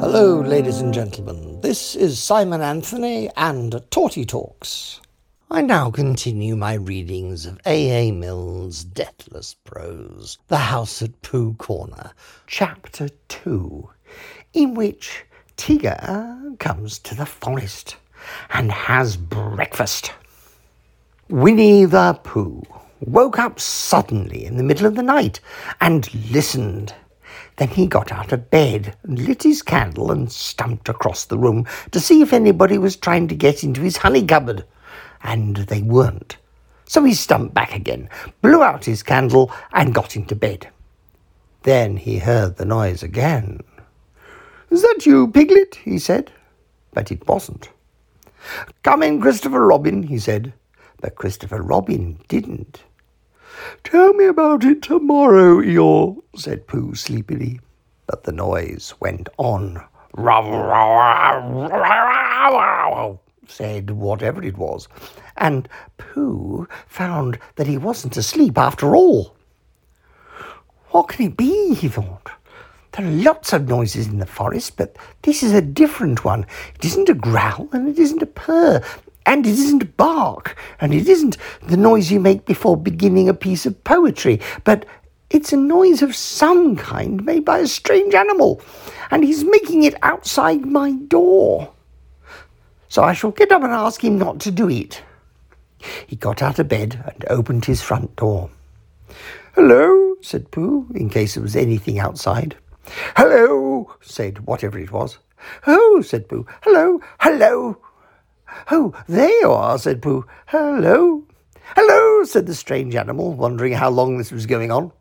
Hello, ladies and gentlemen. This is Simon Anthony and Torty Talks. I now continue my readings of A. A. Milne's Deathless Prose, The House at Pooh Corner, Chapter 2, in which Tigger comes to the forest and has breakfast. Winnie the Pooh woke up suddenly in the middle of the night and listened. Then he got out of bed and lit his candle and stumped across the room to see if anybody was trying to get into his honey cupboard. And they weren't. So he stumped back again, blew out his candle, and got into bed. Then he heard the noise again. Is that you, Piglet? he said. But it wasn't. Come in, Christopher Robin, he said. But Christopher Robin didn't. Tell me about it tomorrow, Eeyore, said Pooh sleepily. But the noise went on. Said whatever it was, and Pooh found that he wasn't asleep after all. What can it be? he thought. There are lots of noises in the forest, but this is a different one. It isn't a growl and it isn't a purr. And it isn't bark, and it isn't the noise you make before beginning a piece of poetry, but it's a noise of some kind made by a strange animal, and he's making it outside my door. So I shall get up and ask him not to do it. He got out of bed and opened his front door. Hello, said Pooh, in case there was anything outside. Hello, said whatever it was. Oh, said Pooh. Hello, hello, Oh, there you are, said Pooh. Hello. Hello, said the strange animal, wondering how long this was going on.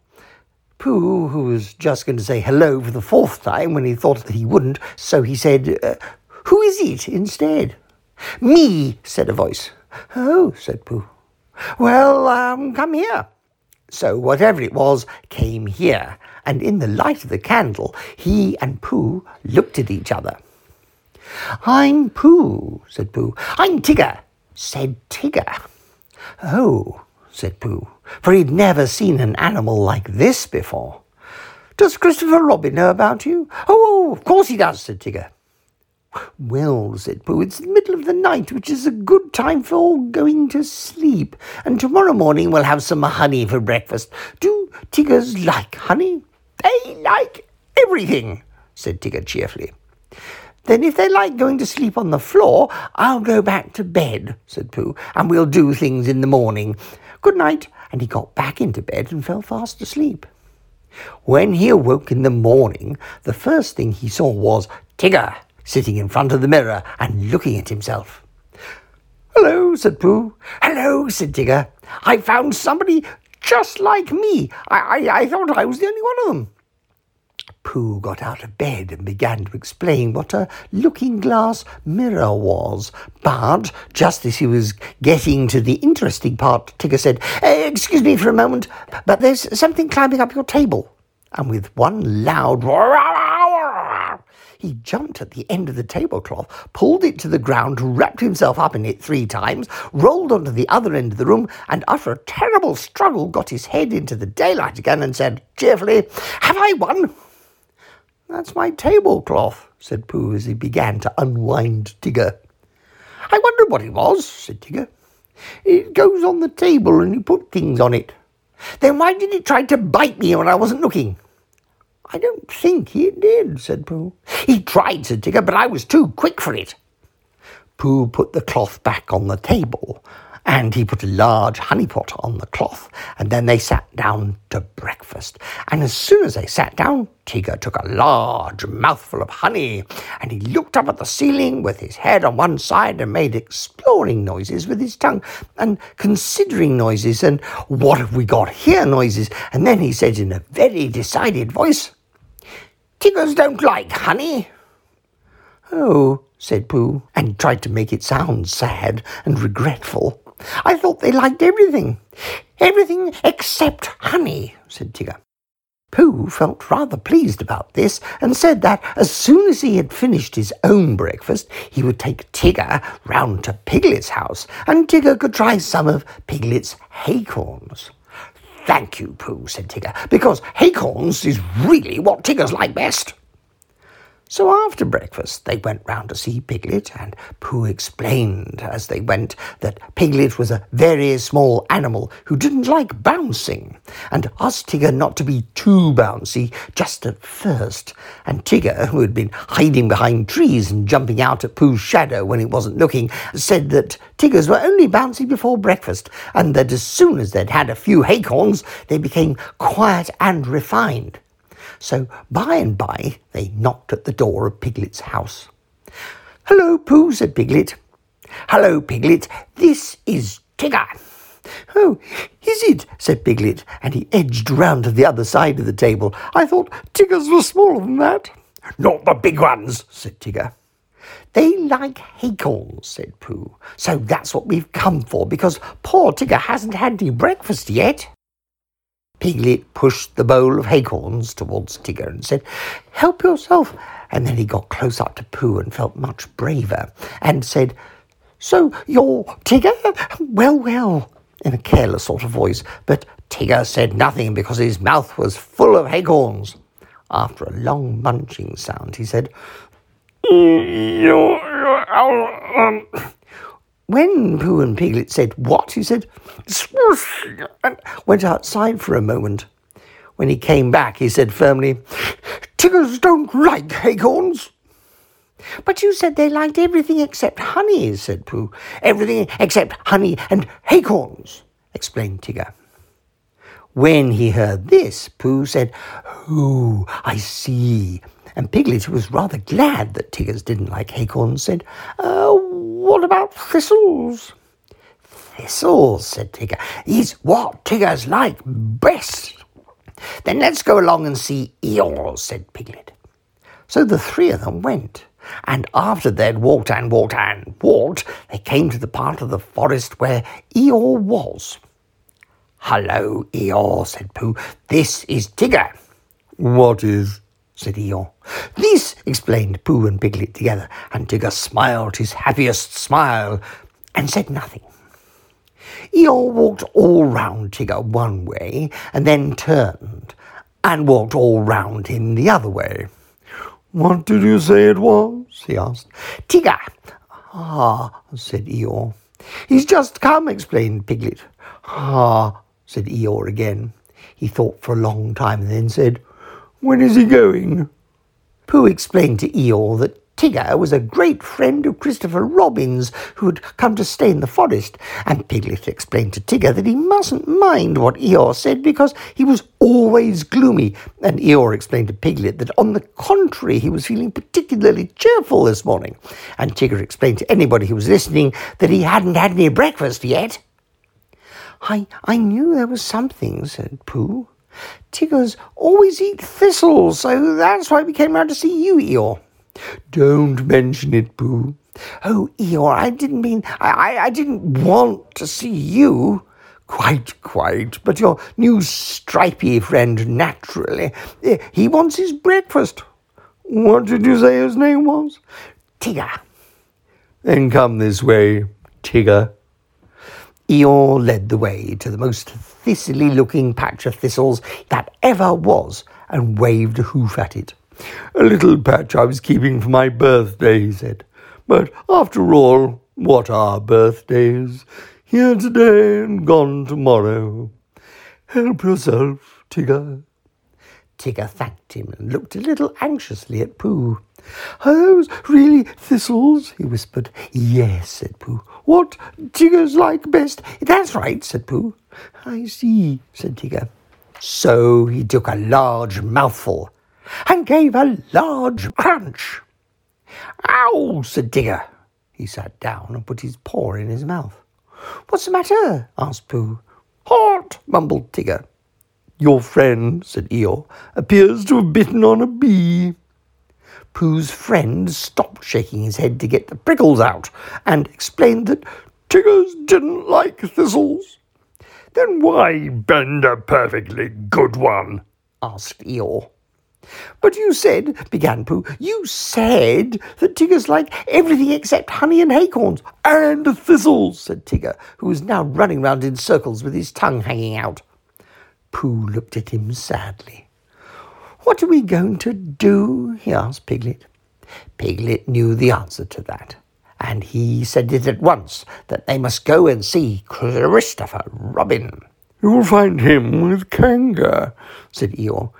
Pooh, who was just going to say hello for the fourth time when he thought that he wouldn't, so he said, uh, Who is it instead? Me, said a voice. Oh, said Pooh. Well, um, come here. So whatever it was came here, and in the light of the candle, he and Pooh looked at each other. I'm Pooh, said Pooh. I'm Tigger, said Tigger. Oh, said Pooh, for he'd never seen an animal like this before. Does Christopher Robin know about you? Oh, oh of course he does, said Tigger. Well, said Pooh, it's the middle of the night, which is a good time for going to sleep, and tomorrow morning we'll have some honey for breakfast. Do Tiggers like honey? They like everything, said Tigger cheerfully. Then, if they like going to sleep on the floor, I'll go back to bed, said Pooh, and we'll do things in the morning. Good night. And he got back into bed and fell fast asleep. When he awoke in the morning, the first thing he saw was Tigger sitting in front of the mirror and looking at himself. Hello, said Pooh. Hello, said Tigger. I found somebody just like me. I, I, I thought I was the only one of them. Pooh got out of bed and began to explain what a looking glass mirror was. But just as he was getting to the interesting part, Tigger said, eh, Excuse me for a moment, but there's something climbing up your table. And with one loud he jumped at the end of the tablecloth, pulled it to the ground, wrapped himself up in it three times, rolled onto the other end of the room, and after a terrible struggle got his head into the daylight again and said cheerfully, Have I won? That's my tablecloth, said Pooh as he began to unwind Tigger. I wonder what it was, said Tigger. It goes on the table and you put things on it. Then why did it try to bite me when I wasn't looking? I don't think he did, said Pooh. He tried, said Tigger, but I was too quick for it. Pooh put the cloth back on the table and he put a large honey pot on the cloth, and then they sat down to breakfast. And as soon as they sat down, Tigger took a large mouthful of honey, and he looked up at the ceiling with his head on one side and made exploring noises with his tongue, and considering noises, and what have we got here noises. And then he said in a very decided voice, Tiggers don't like honey. Oh, said Pooh, and tried to make it sound sad and regretful. I thought they liked everything. Everything except honey, said Tigger. Pooh felt rather pleased about this and said that as soon as he had finished his own breakfast, he would take Tigger round to Piglet's house and Tigger could try some of Piglet's haycorns. Thank you, Pooh, said Tigger, because haycorns is really what Tiggers like best. So after breakfast, they went round to see Piglet, and Pooh explained as they went that Piglet was a very small animal who didn't like bouncing, and asked Tigger not to be too bouncy just at first. And Tigger, who had been hiding behind trees and jumping out at Pooh's shadow when he wasn't looking, said that Tiggers were only bouncy before breakfast, and that as soon as they'd had a few acorns, they became quiet and refined. So by and by they knocked at the door of Piglet's house. Hello, Pooh, said Piglet. Hello, Piglet. This is Tigger. Oh, is it? said Piglet, and he edged round to the other side of the table. I thought Tiggers were smaller than that. Not the big ones, said Tigger. They like acorns, said Pooh. So that's what we've come for, because poor Tigger hasn't had any breakfast yet. Piglet pushed the bowl of acorns towards Tigger and said, Help yourself. And then he got close up to Pooh and felt much braver and said, So you're Tigger? Well, well, in a careless sort of voice. But Tigger said nothing because his mouth was full of acorns. After a long munching sound, he said, you, you, um, when Pooh and Piglet said, What? he said, Swoosh, and went outside for a moment. When he came back, he said firmly, Tiggers don't like acorns. But you said they liked everything except honey, said Pooh. Everything except honey and acorns, explained Tigger. When he heard this, Pooh said, Oh, I see. And Piglet, who was rather glad that Tiggers didn't like acorns, said, uh, What about thistles? Thistles, said Tigger, is what Tiggers like best. Then let's go along and see Eeyore, said Piglet. So the three of them went, and after they'd walked and walked and walked, they came to the part of the forest where Eeyore was. Hello, Eeyore, said Pooh. This is Tigger. What is? Said Eeyore. This, explained Pooh and Piglet together, and Tigger smiled his happiest smile and said nothing. Eeyore walked all round Tigger one way, and then turned and walked all round him the other way. What did you say it was? he asked. Tigger. Ah, said Eeyore. He's just come, explained Piglet. Ah, said Eeyore again. He thought for a long time and then said, when is he going? Pooh explained to Eeyore that Tigger was a great friend of Christopher Robin's who had come to stay in the forest, and Piglet explained to Tigger that he mustn't mind what Eeyore said because he was always gloomy, and Eeyore explained to Piglet that on the contrary he was feeling particularly cheerful this morning, and Tigger explained to anybody who was listening that he hadn't had any breakfast yet. I, I knew there was something, said Pooh. Tiggers always eat thistles, so that's why we came round to see you, Eeyore. Don't mention it, Pooh. Oh, Eeyore, I didn't mean, I, I, I didn't want to see you. Quite, quite. But your new stripy friend, naturally. Eh, he wants his breakfast. What did you say his name was? Tigger. Then come this way, Tigger. Eeyore led the way to the most thistly looking patch of thistles that ever was and waved a hoof at it. A little patch I was keeping for my birthday, he said. But after all, what are birthdays? Here today and gone tomorrow. Help yourself, Tigger. Tigger thanked him and looked a little anxiously at Pooh. Are those really thistles? he whispered. Yes, said Pooh. What Tiggers like best? That's right, said Pooh. I see, said Tigger. So he took a large mouthful and gave a large crunch. Ow, said Tigger. He sat down and put his paw in his mouth. What's the matter? asked Pooh. Hot, mumbled Tigger. Your friend, said Eeyore, appears to have bitten on a bee. Pooh's friend stopped shaking his head to get the prickles out and explained that Tiggers didn't like thistles. Then why bend a perfectly good one? asked Eeyore. But you said, began Pooh, you said that Tiggers like everything except honey and acorns. And thistles, said Tigger, who was now running round in circles with his tongue hanging out. Pooh looked at him sadly. What are we going to do? he asked Piglet. Piglet knew the answer to that, and he said it at once that they must go and see Christopher Robin. You'll find him with Kanga, said Eeyore.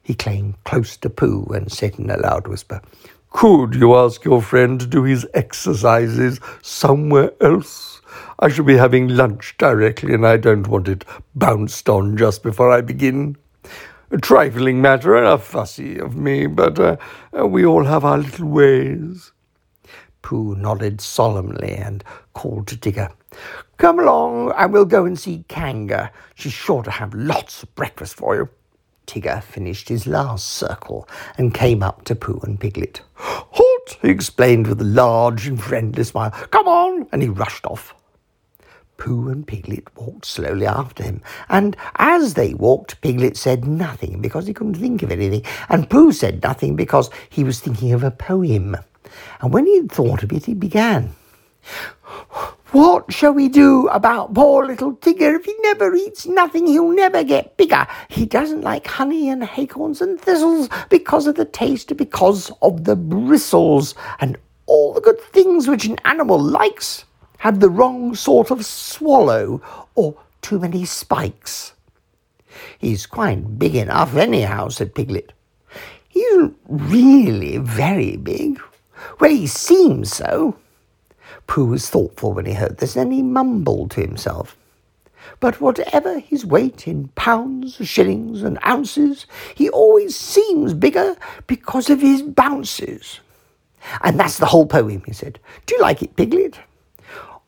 He came close to Pooh and said in a loud whisper, Could you ask your friend to do his exercises somewhere else? I shall be having lunch directly, and I don't want it bounced on just before I begin. A trifling matter and a fussy of me, but uh, we all have our little ways. Pooh nodded solemnly and called to Tigger. Come along, and we'll go and see Kanga. She's sure to have lots of breakfast for you. Tigger finished his last circle and came up to Pooh and Piglet. Halt! he explained with a large and friendly smile. Come on, and he rushed off. Pooh and Piglet walked slowly after him, and as they walked, Piglet said nothing because he couldn't think of anything, and Pooh said nothing because he was thinking of a poem. And when he had thought of it, he began. What shall we do about poor little Tigger? If he never eats nothing, he'll never get bigger. He doesn't like honey and acorns and thistles because of the taste, because of the bristles, and all the good things which an animal likes have the wrong sort of swallow or too many spikes. He's quite big enough, anyhow, said Piglet. He isn't really very big. Well, he seems so. Pooh was thoughtful when he heard this, and he mumbled to himself. But whatever his weight in pounds, shillings, and ounces, he always seems bigger because of his bounces. And that's the whole poem, he said. Do you like it, Piglet?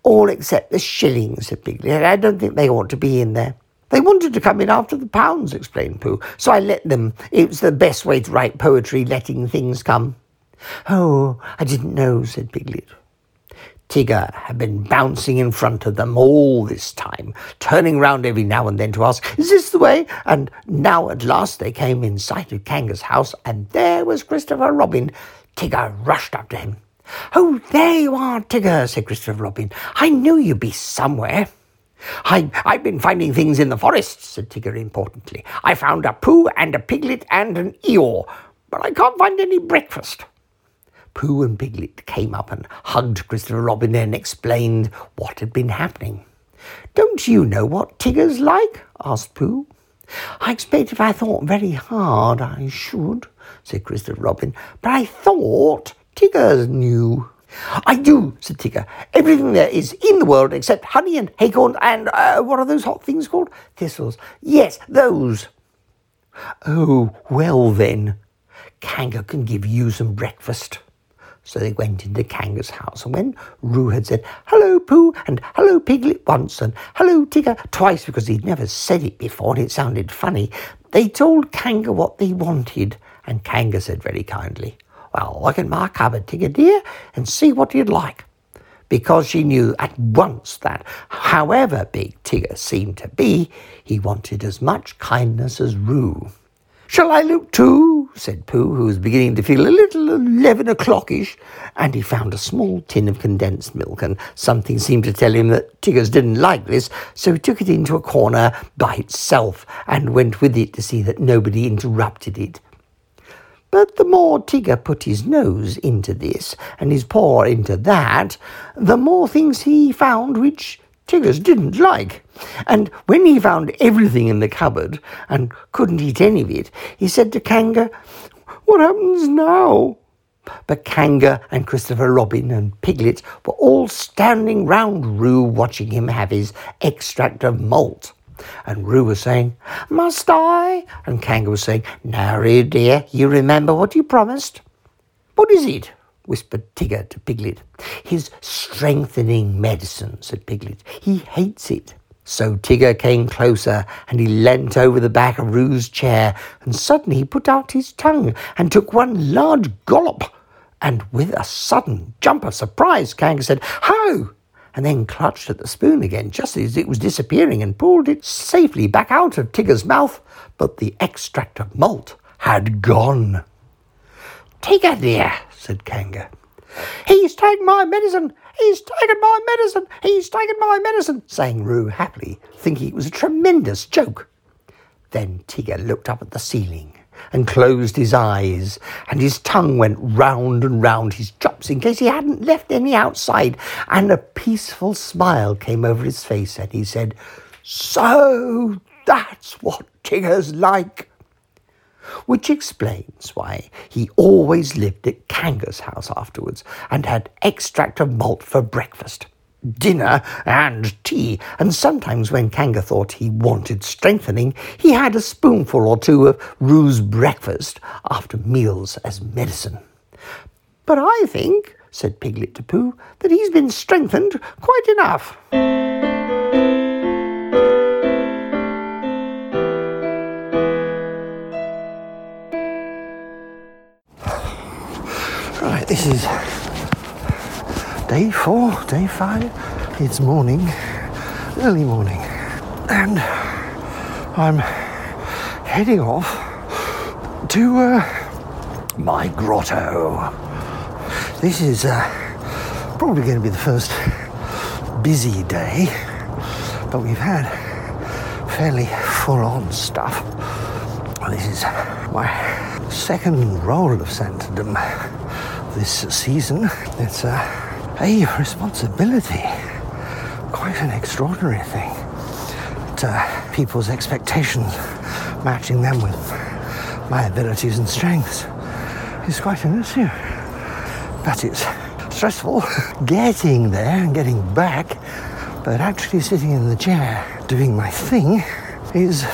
All except the shillings, said Piglet. I don't think they ought to be in there. They wanted to come in after the pounds, explained Pooh, so I let them. It was the best way to write poetry, letting things come. Oh, I didn't know, said Piglet. Tigger had been bouncing in front of them all this time, turning round every now and then to ask, Is this the way? And now at last they came in sight of Kanga's house, and there was Christopher Robin. Tigger rushed up to him. Oh, there you are, Tigger, said Christopher Robin. I knew you'd be somewhere. I, I've been finding things in the forest, said Tigger importantly. I found a Pooh and a Piglet and an Eeyore, but I can't find any breakfast. Pooh and Piglet came up and hugged Christopher Robin and explained what had been happening. Don't you know what Tigger's like? asked Pooh. I expect if I thought very hard I should, said Christopher Robin, but I thought Tigger knew. I do, said Tigger. Everything there is in the world except honey and acorn and uh, what are those hot things called? Thistles. Yes, those. Oh, well then, Kanga can give you some breakfast. So they went into Kanga's house, and when Roo had said, Hello, Pooh, and Hello, Piglet once, and Hello, Tigger twice, because he'd never said it before and it sounded funny, they told Kanga what they wanted, and Kanga said very kindly, Well, look in my cupboard, Tigger dear, and see what you'd like. Because she knew at once that, however big Tigger seemed to be, he wanted as much kindness as Roo. Shall I look too? said Pooh, who was beginning to feel a little eleven o'clockish, and he found a small tin of condensed milk, and something seemed to tell him that Tiggers didn't like this, so he took it into a corner by itself and went with it to see that nobody interrupted it. But the more Tigger put his nose into this and his paw into that, the more things he found which Tiggers didn't like. And when he found everything in the cupboard and couldn't eat any of it, he said to Kanga, What happens now? But Kanga and Christopher Robin and Piglet were all standing round Roo watching him have his extract of malt. And Roo was saying, Must I? And Kanga was saying, Roo dear, you remember what you promised? What is it? whispered Tigger to Piglet. His strengthening medicine, said Piglet. He hates it. So Tigger came closer and he leant over the back of Roo's chair and suddenly he put out his tongue and took one large gollop. And with a sudden jump of surprise, Kanga said, Ho! And then clutched at the spoon again just as it was disappearing and pulled it safely back out of Tigger's mouth. But the extract of malt had gone. Tigger, dear, said Kanga. He's taken my medicine! He's taken my medicine! He's taken my medicine! sang Roo happily, thinking it was a tremendous joke. Then Tigger looked up at the ceiling and closed his eyes, and his tongue went round and round his chops in case he hadn't left any outside, and a peaceful smile came over his face, and he said, So that's what Tigger's like. Which explains why he always lived at Kanga's house afterwards and had extract of malt for breakfast dinner and tea, and sometimes when Kanga thought he wanted strengthening, he had a spoonful or two of Roo's breakfast after meals as medicine. But I think, said Piglet to Pooh, that he's been strengthened quite enough. Right, this is day four, day five. It's morning, early morning, and I'm heading off to uh, my grotto. This is uh, probably going to be the first busy day, but we've had fairly full on stuff. This is my second role of Santerdom this season. It's uh, a responsibility. Quite an extraordinary thing. To uh, people's expectations, matching them with my abilities and strengths is quite an issue. But it's stressful getting there and getting back, but actually sitting in the chair doing my thing is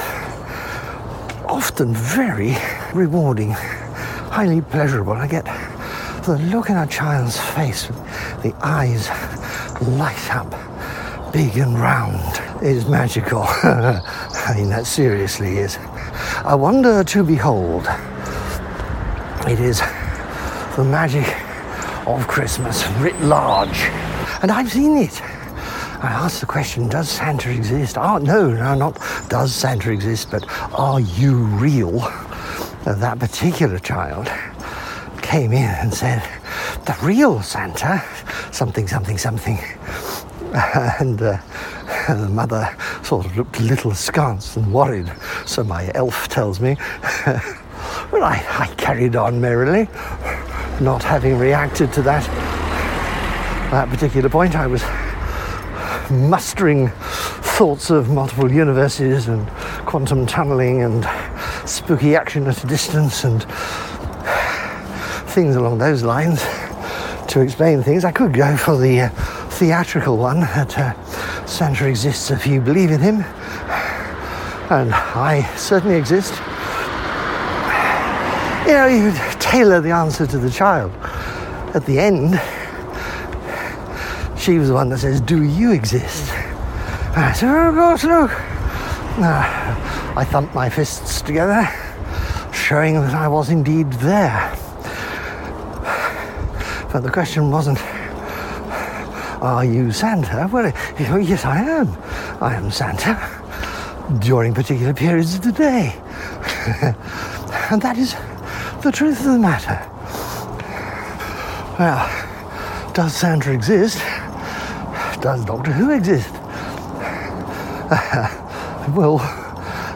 often very rewarding, highly pleasurable. I get the look in a child's face, the eyes light up, big and round, It's magical. I mean, that seriously is. A wonder to behold. It is the magic of Christmas writ large. And I've seen it. I asked the question, does Santa exist? Oh, no, no, not does Santa exist, but are you real? And That particular child came in and said, the real Santa, something, something, something. And uh, the mother sort of looked a little askance and worried, so my elf tells me. well, I, I carried on merrily, not having reacted to that, that particular point. I was mustering thoughts of multiple universes and quantum tunneling and spooky action at a distance and things along those lines to explain things. I could go for the uh, theatrical one that uh, Santa exists if you believe in him, and I certainly exist. You know, you tailor the answer to the child. At the end, she was the one that says, Do you exist? And I said, Oh, gosh, look. Uh, I thumped my fists together, showing that I was indeed there. But the question wasn't, are you Santa? Well, yes, I am. I am Santa during particular periods of the day. and that is the truth of the matter. Well, does Santa exist? Does Doctor Who exist? well,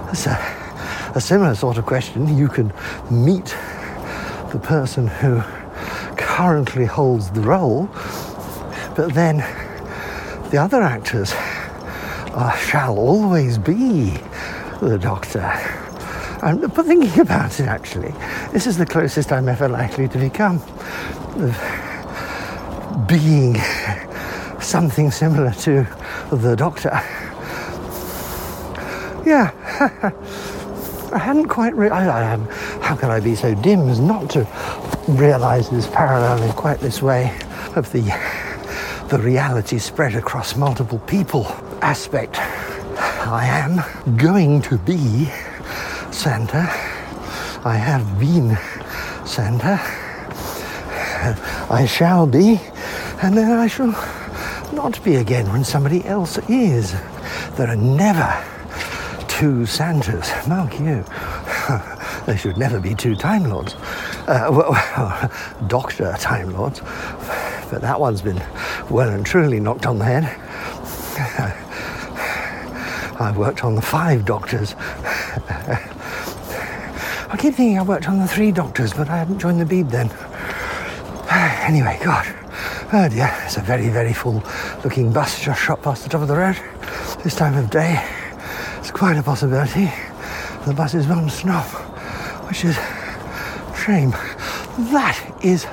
that's a, a similar sort of question. You can meet the person who currently holds the role, but then the other actors uh, shall always be the Doctor. And, but thinking about it, actually, this is the closest I'm ever likely to become of being something similar to the Doctor. Yeah. I hadn't quite re- I, I, how can I be so dim as not to realise this parallel in quite this way of the the reality spread across multiple people aspect. I am going to be Santa. I have been Santa. I shall be, and then I shall not be again when somebody else is. There are never two Santas. Mark you. there should never be two Time Lords. Uh, well, Doctor Time Lords. But that one's been well and truly knocked on the head. I've worked on the five doctors. I keep thinking I worked on the Three Doctors, but I hadn't joined the Beeb then. Anyway, God. Oh dear, it's a very, very full looking bus just shot past the top of the road. This time of day, it's quite a possibility the bus is to stop, which is a shame. That is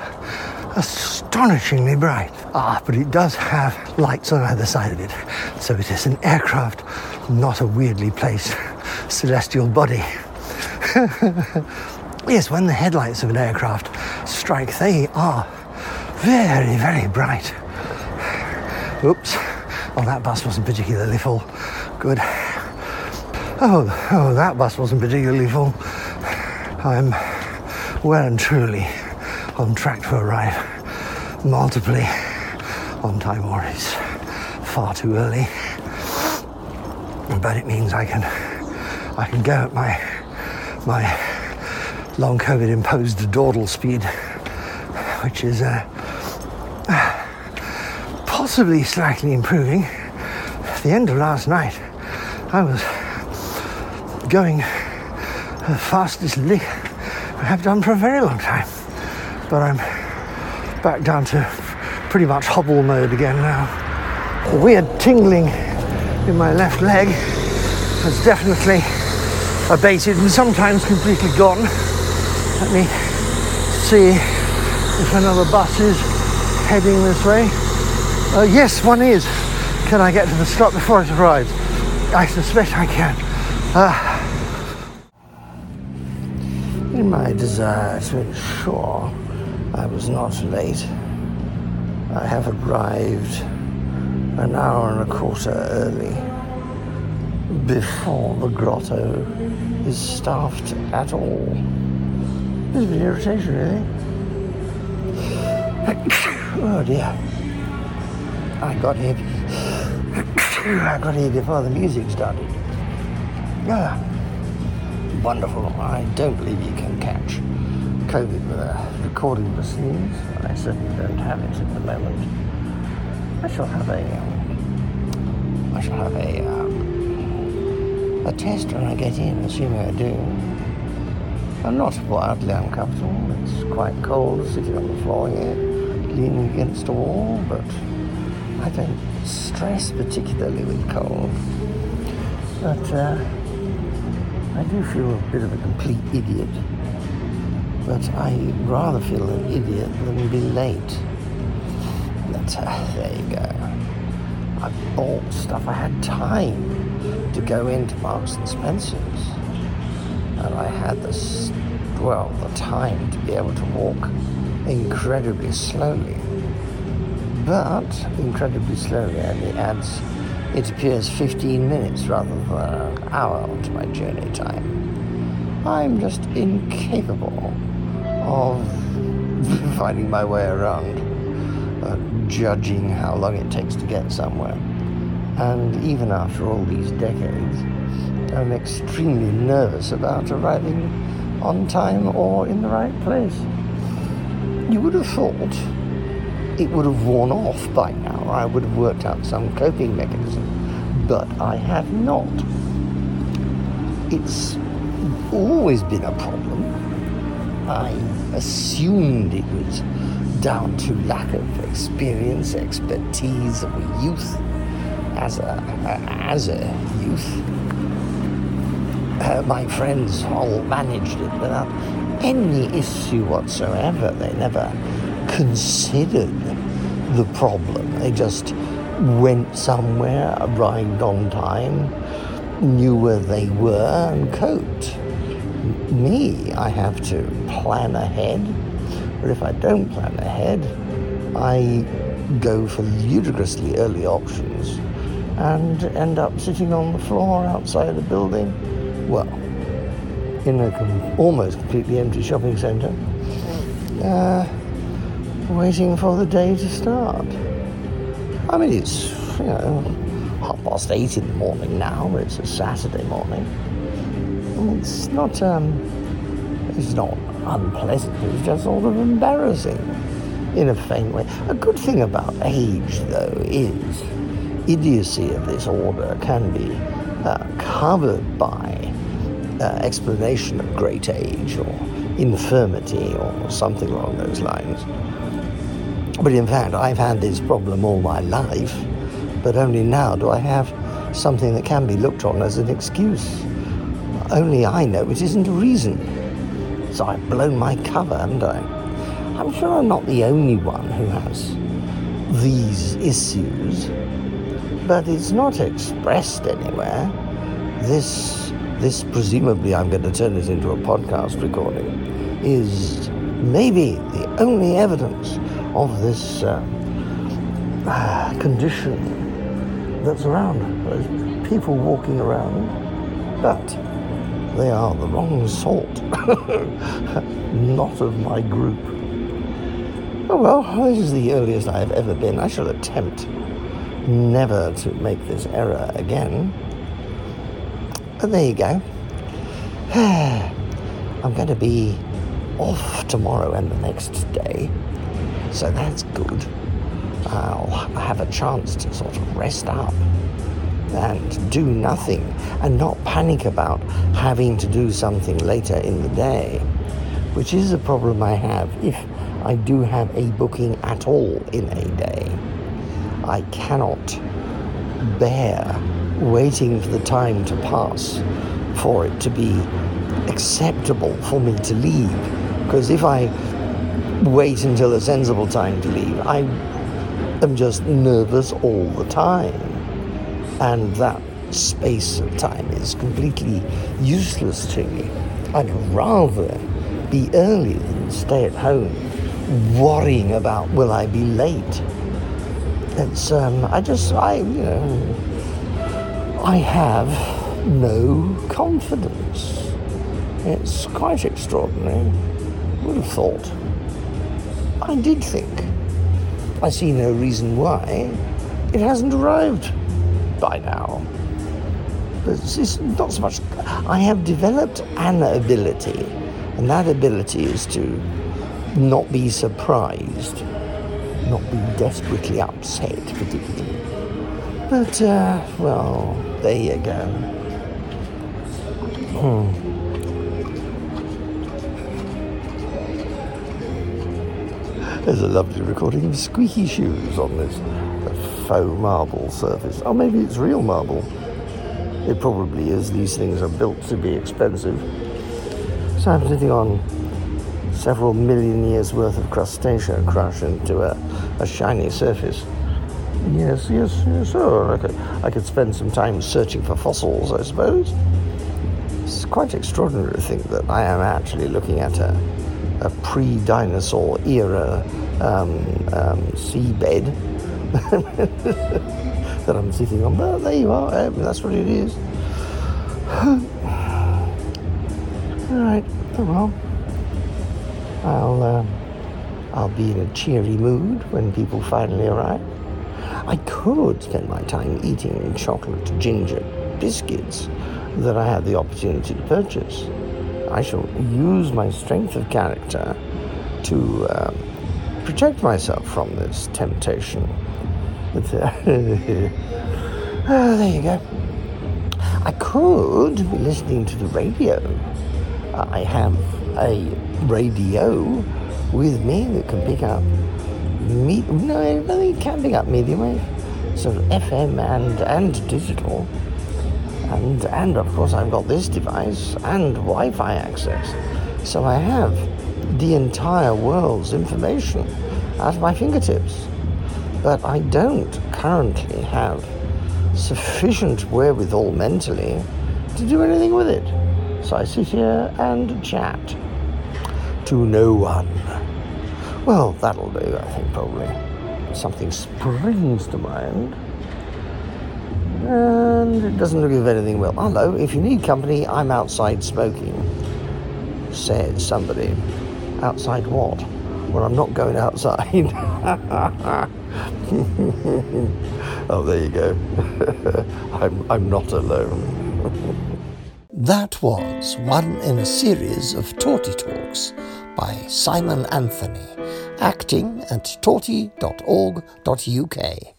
astonishingly bright. Ah, but it does have lights on either side of it. So it is an aircraft, not a weirdly placed celestial body. yes, when the headlights of an aircraft strike, they are very, very bright. Oops. Oh, that bus wasn't particularly full. Good. Oh, oh, that bus wasn't particularly full. I'm well and truly on track to arrive. Multiply on time worries. Far too early. But it means I can I can go at my my long COVID imposed dawdle speed, which is uh, possibly slightly improving. At the end of last night, I was going the fastest lick I have done for a very long time. But I'm back down to pretty much hobble mode again now. The weird tingling in my left leg has definitely abated and sometimes completely gone. Let me see if another bus is heading this way. Uh, yes, one is. Can I get to the stop before it arrives? I suspect I can. Uh, in my desire to ensure I was not late, I have arrived an hour and a quarter early before the grotto is staffed at all. Bit of an irritation, really. oh dear. I got here. I got here before the music started. Yeah wonderful. I don't believe you can catch COVID with a recording of a sneeze. I certainly don't have it at the moment. I shall have a, um, I shall have a, um, a test when I get in, assuming I do. I'm not wildly uncomfortable. It's quite cold sitting on the floor here, leaning against a wall, but I don't stress particularly with cold. But uh, I do feel a bit of a complete idiot, but I rather feel an idiot than be late. But uh, there you go. I bought stuff. I had time to go into Marks and Spencers, and I had this, well, the time to be able to walk incredibly slowly. But incredibly slowly and the adds it appears 15 minutes rather than an hour to my journey time. I'm just incapable of finding my way around, uh, judging how long it takes to get somewhere. And even after all these decades, I'm extremely nervous about arriving on time or in the right place. You would have thought it would have worn off by now. I would have worked out some coping mechanism, but I have not. It's always been a problem. I assumed it was down to lack of experience, expertise of youth as a, as a youth. Uh, my friends all managed it without any issue whatsoever. They never considered the problem. They just went somewhere, arrived on time, knew where they were, and coped. Me, I have to plan ahead, but if I don't plan ahead, I go for ludicrously early options and end up sitting on the floor outside the building. Well, in a com- almost completely empty shopping centre. Uh, waiting for the day to start. I mean, it's, you know, half past eight in the morning now, but it's a Saturday morning. It's not, um, it's not unpleasant, it's just sort of embarrassing in a faint way. A good thing about age, though, is idiocy of this order can be uh, covered by uh, explanation of great age or infirmity or something along those lines. But in fact, I've had this problem all my life, but only now do I have something that can be looked on as an excuse. Only I know it isn't a reason. So I've blown my cover, haven't I? I'm sure I'm not the only one who has these issues, but it's not expressed anywhere. This, this presumably, I'm going to turn this into a podcast recording, is maybe the only evidence of this uh, condition that's around. There's people walking around, but they are the wrong sort, not of my group. Oh well, this is the earliest I have ever been. I shall attempt never to make this error again. But there you go. I'm going to be off tomorrow and the next day, so that's good. I'll have a chance to sort of rest up and do nothing and not panic about having to do something later in the day, which is a problem I have if I do have a booking at all in a day. I cannot bear waiting for the time to pass for it to be acceptable for me to leave. Because if I wait until a sensible time to leave, I am just nervous all the time. And that space of time is completely useless to me. I'd rather be early than stay at home worrying about will I be late. It's um, I just I you know I have no confidence. It's quite extraordinary. Would have thought. I did think. I see no reason why it hasn't arrived by now. But it's not so much. I have developed an ability, and that ability is to not be surprised, not be desperately upset, particularly. But, uh, well, there you go. Hmm. There's a lovely recording of squeaky shoes on this faux marble surface. Oh, maybe it's real marble. It probably is. These things are built to be expensive. So I'm sitting on several million years worth of crustacea crushed into a, a shiny surface. Yes, yes, yes. I could, I could spend some time searching for fossils, I suppose. It's quite extraordinary to think that I am actually looking at a, a pre dinosaur era um, um, seabed that I'm sitting on. But there you are, um, that's what it is. All right, oh well. I'll, uh, I'll be in a cheery mood when people finally arrive. I could spend my time eating chocolate ginger biscuits that I had the opportunity to purchase. I shall use my strength of character to um, protect myself from this temptation. Uh, oh, there you go. I could be listening to the radio. I have a radio with me that can pick up me. No, it can pick up medium wave. So FM and and digital, and and of course I've got this device and Wi-Fi access. So I have the entire world's information at my fingertips. But I don't currently have sufficient wherewithal mentally to do anything with it. So I sit here and chat to no one. Well, that'll do, I think, probably. Something springs to mind. And it doesn't look as if anything well. Hello, if you need company, I'm outside smoking, said somebody. Outside what? Well, I'm not going outside. oh, there you go. I'm, I'm not alone. That was one in a series of Torty Talks by Simon Anthony, acting at torty.org.uk.